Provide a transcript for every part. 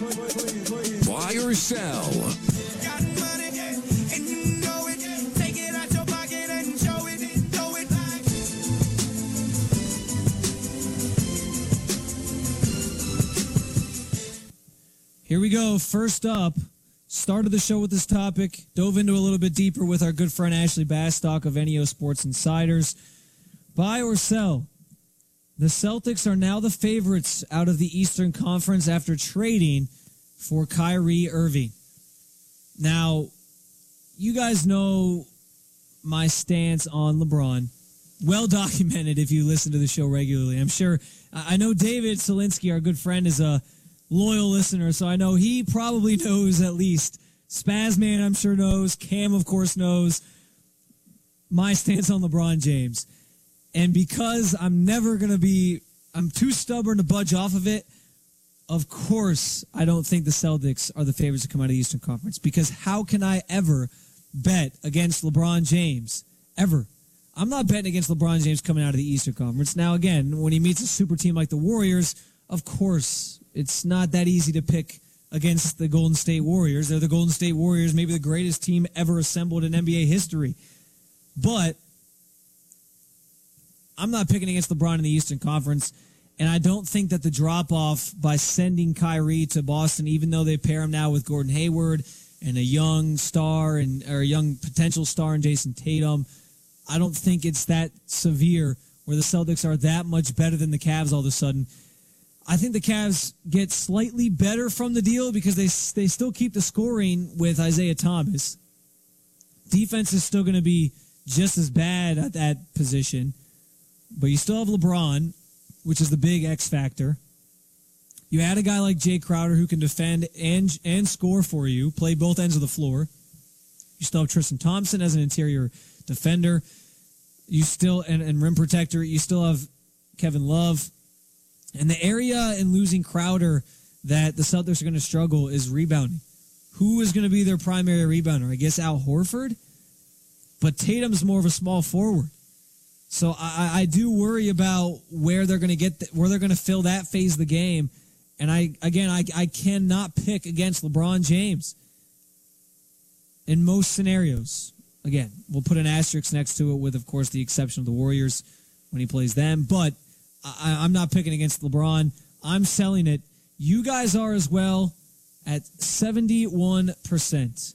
Buy or sell. Got money, and you know it. Take it out your pocket and show it. Throw it back. Here we go. First up, started the show with this topic, dove into a little bit deeper with our good friend Ashley Bastock of NEO Sports Insiders. Buy or sell? The Celtics are now the favorites out of the Eastern Conference after trading for Kyrie Irving. Now, you guys know my stance on LeBron. Well documented if you listen to the show regularly. I'm sure. I know David Solinsky, our good friend, is a loyal listener, so I know he probably knows at least. Spazman, I'm sure knows. Cam, of course, knows my stance on LeBron James. And because I'm never going to be, I'm too stubborn to budge off of it. Of course, I don't think the Celtics are the favorites to come out of the Eastern Conference because how can I ever bet against LeBron James? Ever. I'm not betting against LeBron James coming out of the Eastern Conference. Now, again, when he meets a super team like the Warriors, of course, it's not that easy to pick against the Golden State Warriors. They're the Golden State Warriors, maybe the greatest team ever assembled in NBA history. But I'm not picking against LeBron in the Eastern Conference. And I don't think that the drop off by sending Kyrie to Boston, even though they pair him now with Gordon Hayward and a young star and or a young potential star in Jayson Tatum, I don't think it's that severe where the Celtics are that much better than the Cavs all of a sudden. I think the Cavs get slightly better from the deal because they they still keep the scoring with Isaiah Thomas. Defense is still going to be just as bad at that position, but you still have LeBron, which is the big X factor. You add a guy like Jae Crowder who can defend and and score for you, play both ends of the floor. You still have Tristan Thompson as an interior defender. You still and, and rim protector. You still have Kevin Love. And the area in losing Crowder that the Celtics are going to struggle is rebounding. Who is going to be their primary rebounder? I guess Al Horford. But Tatum's more of a small forward. So I, I do worry about where they're going to get, th- where they're going to fill that phase of the game. And I, again, I, I cannot pick against LeBron James in most scenarios. Again, we'll put an asterisk next to it with, of course, the exception of the Warriors when he plays them. But I, I'm not picking against LeBron. I'm selling it. You guys are as well at 71%.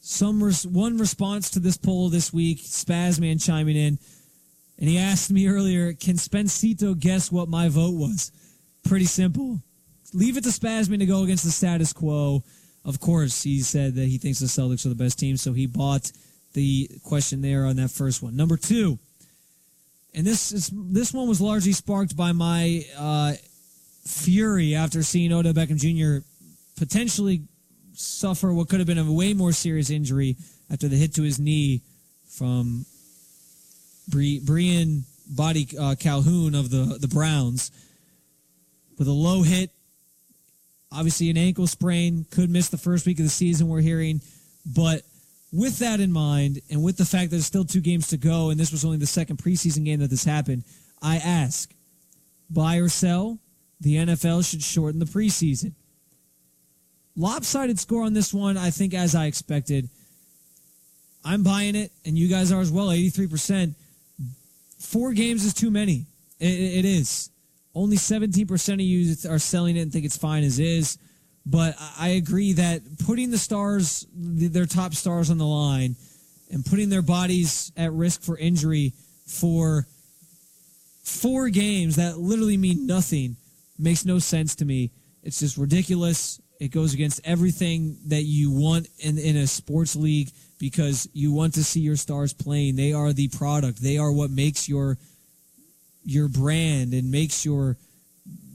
Some res- one response to this poll this week, Spazman chiming in, and he asked me earlier, can Spencito guess what my vote was? Pretty simple. Leave it to Spazman to go against the status quo. Of course, he said that he thinks the Celtics are the best team, so he bought the question there on that first one. Number two, and this is this one was largely sparked by my uh, fury after seeing Odell Beckham Jr. potentially suffer what could have been a way more serious injury after the hit to his knee from Briean Boddy uh, Calhoun of the the Browns with a low hit. Obviously, an ankle sprain could miss the first week of the season. We're hearing, but with that in mind, and with the fact that there's still two games to go, and this was only the second preseason game that this happened, I ask, buy or sell? The NFL should shorten the preseason. Lopsided score on this one, I think, as I expected. I'm buying it, and you guys are as well, 83%. Four games is too many. It, it is. Only 17% of you are selling it and think it's fine as is. But I I agree that putting the stars, their top stars on the line, and putting their bodies at risk for injury for four games that literally mean nothing makes no sense to me. It's just ridiculous. It goes against everything that you want in, in a sports league because you want to see your stars playing. They are the product. They are what makes your your brand and makes your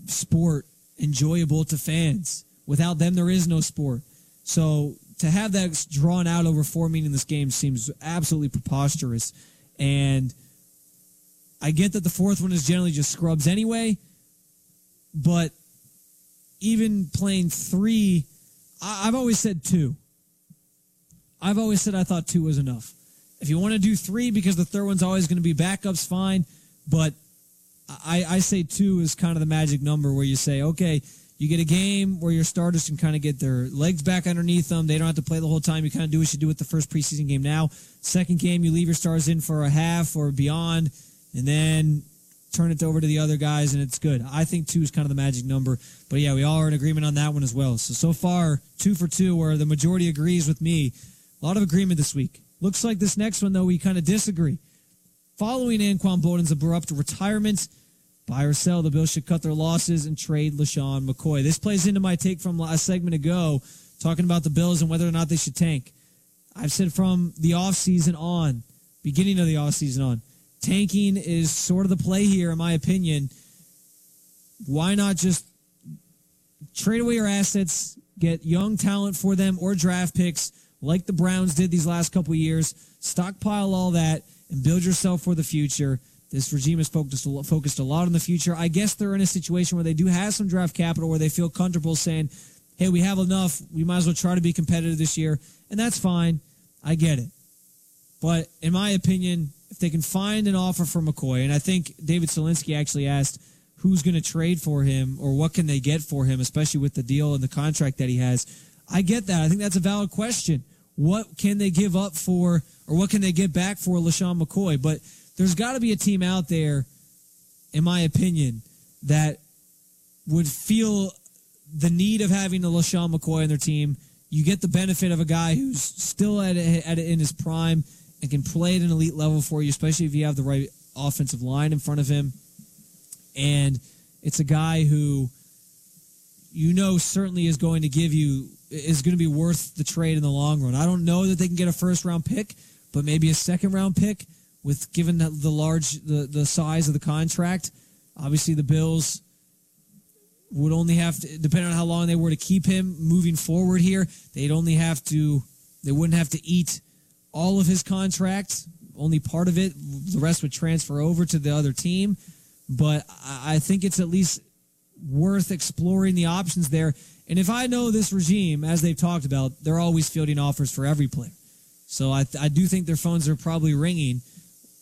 sport enjoyable to fans. Without them, there is no sport. So to have that drawn out over four meaningless games seems absolutely preposterous. And I get that the fourth one is generally just scrubs anyway, but even playing three, I, I've always said two. I've always said I thought two was enough. If you want to do three because the third one's always going to be backups, fine. But I, I say two is kind of the magic number where you say, okay, You get a game where your starters can kind of get their legs back underneath them. They don't have to play the whole time. You kind of do what you do with the first preseason game now. Second game, you leave your stars in for a half or beyond, and then turn it over to the other guys, and it's good. I think two is kind of the magic number. But yeah, we all are in agreement on that one as well. So, so far, two for two, where the majority agrees with me. A lot of agreement this week. Looks like this next one, though, we kind of disagree. Following Anquan Boldin's abrupt retirement, buy or sell, the Bills should cut their losses and trade LeSean McCoy. This plays into my take from a segment ago, talking about the Bills and whether or not they should tank. I've said from the offseason on, beginning of the offseason on, tanking is sort of the play here, in my opinion. Why not just trade away your assets, get young talent for them or draft picks like the Browns did these last couple years, stockpile all that, and build yourself for the future. This regime has focused focused a lot on the future. I guess they're in a situation where they do have some draft capital where they feel comfortable saying, hey, we have enough. We might as well try to be competitive this year. And that's fine. I get it. But in my opinion, if they can find an offer for McCoy, and I think David Selinsky actually asked who's going to trade for him or what can they get for him, especially with the deal and the contract that he has. I get that. I think that's a valid question. What can they give up for, or what can they get back for LeSean McCoy? But there's got to be a team out there, in my opinion, that would feel the need of having a LeSean McCoy on their team. You get the benefit of a guy who's still at, a, at in his prime and can play at an elite level for you, especially if you have the right offensive line in front of him. And it's a guy who you know certainly is going to give you is going to be worth the trade in the long run. I don't know that they can get a first round pick, but maybe a second round pick with given the, the large the, the size of the contract. Obviously, the Bills would only have to, depending on how long they were to keep him moving forward here, they'd only have to, they wouldn't have to eat all of his contract, only part of it. The rest would transfer over to the other team. But I think it's at least worth exploring the options there. And if I know this regime, as they've talked about, they're always fielding offers for every player. So I, I do think their phones are probably ringing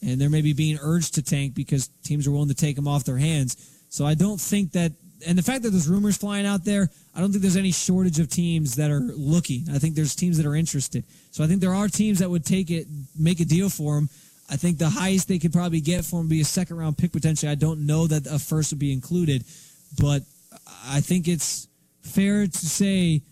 and they're maybe being urged to tank because teams are willing to take them off their hands. So I don't think that, and the fact that there's rumors flying out there, I don't think there's any shortage of teams that are looking. I think there's teams that are interested. So I think there are teams that would take it, make a deal for him. I think the highest they could probably get for him would be a second round pick potentially. I don't know that a first would be included, but I think it's fair to say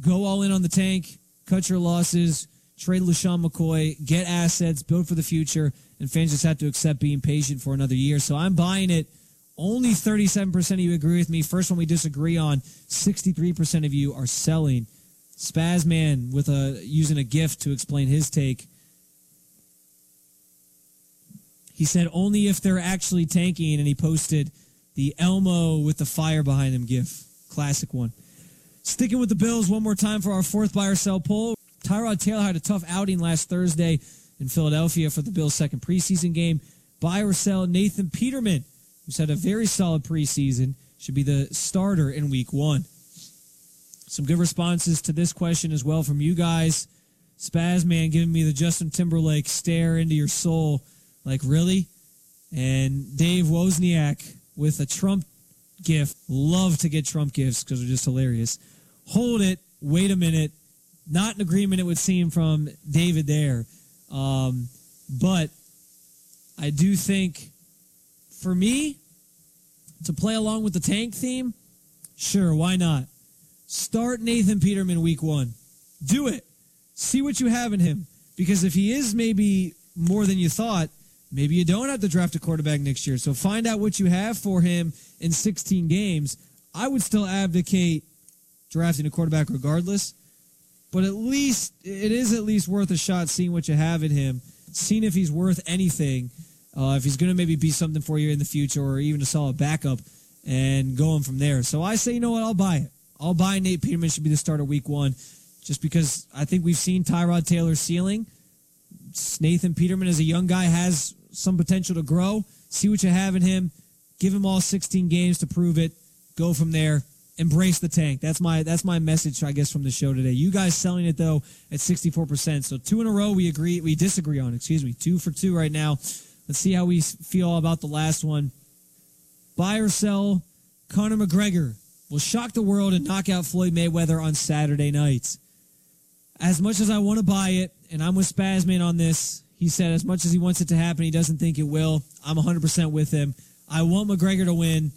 go all in on the tank, cut your losses, trade LeSean McCoy, get assets, build for the future, and fans just have to accept being patient for another year. So I'm buying it. Only 37% of you agree with me. First one we disagree on. 63% of you are selling. Spazman with a using a gift to explain his take. He said only if they're actually tanking, and he posted the Elmo with the fire behind him gif. Classic one. Sticking with the Bills one more time for our fourth buy or sell poll. Tyrod Taylor had a tough outing last Thursday in Philadelphia for the Bills' second preseason game. Buy or sell Nathan Peterman, who's had a very solid preseason, should be the starter in week one. Some good responses to this question as well from you guys. Spazman giving me the Justin Timberlake stare into your soul. Like, really? And Dave Wozniak with a Trump gift. Love to get Trump gifts because they're just hilarious. Hold it. Wait a minute. Not an agreement, it would seem, from David there. Um, but I do think for me to play along with the tank theme, sure, why not? Start Nathan Peterman week one. Do it. See what you have in him. Because if he is maybe more than you thought, maybe you don't have to draft a quarterback next year. So find out what you have for him in 16 games. I would still advocate drafting a quarterback regardless but at least it is at least worth a shot seeing what you have in him, seeing if he's worth anything, uh, if he's going to maybe be something for you in the future or even a solid backup, and going from there. So I say, you know what, I'll buy it. I'll buy Nate Peterman should be the starter week one, just because I think we've seen Tyrod Taylor's ceiling. Nathan Peterman, as a young guy, has some potential to grow. See what you have in him. Give him all 16 games to prove it. Go from there embrace the tank. That's my that's my message, I guess, from the show today. You guys selling it though at 64%. So two in a row we agree we disagree on. Excuse me, two for two right now. Let's see how we feel about the last one. Buy or sell Conor McGregor will shock the world and knock out Floyd Mayweather on Saturday night. As much as I want to buy it, and I'm with Spazman on this, he said as much as he wants it to happen, he doesn't think it will. I'm 100% with him. I want McGregor to win.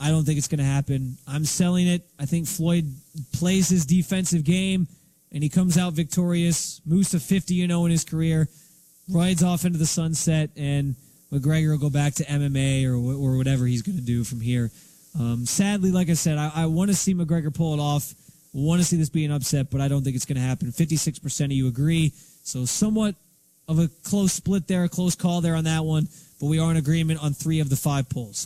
I don't think it's going to happen. I'm selling it. I think Floyd plays his defensive game and he comes out victorious. Moose to 50 you oh know in his career, rides off into the sunset, and McGregor will go back to MMA or, or whatever he's going to do from here. Um, sadly, like I said, I, I want to see McGregor pull it off. Want to see this be an upset, but I don't think it's going to happen. 56% of you agree. So somewhat of a close split there, a close call there on that one, but we are in agreement on three of the five polls.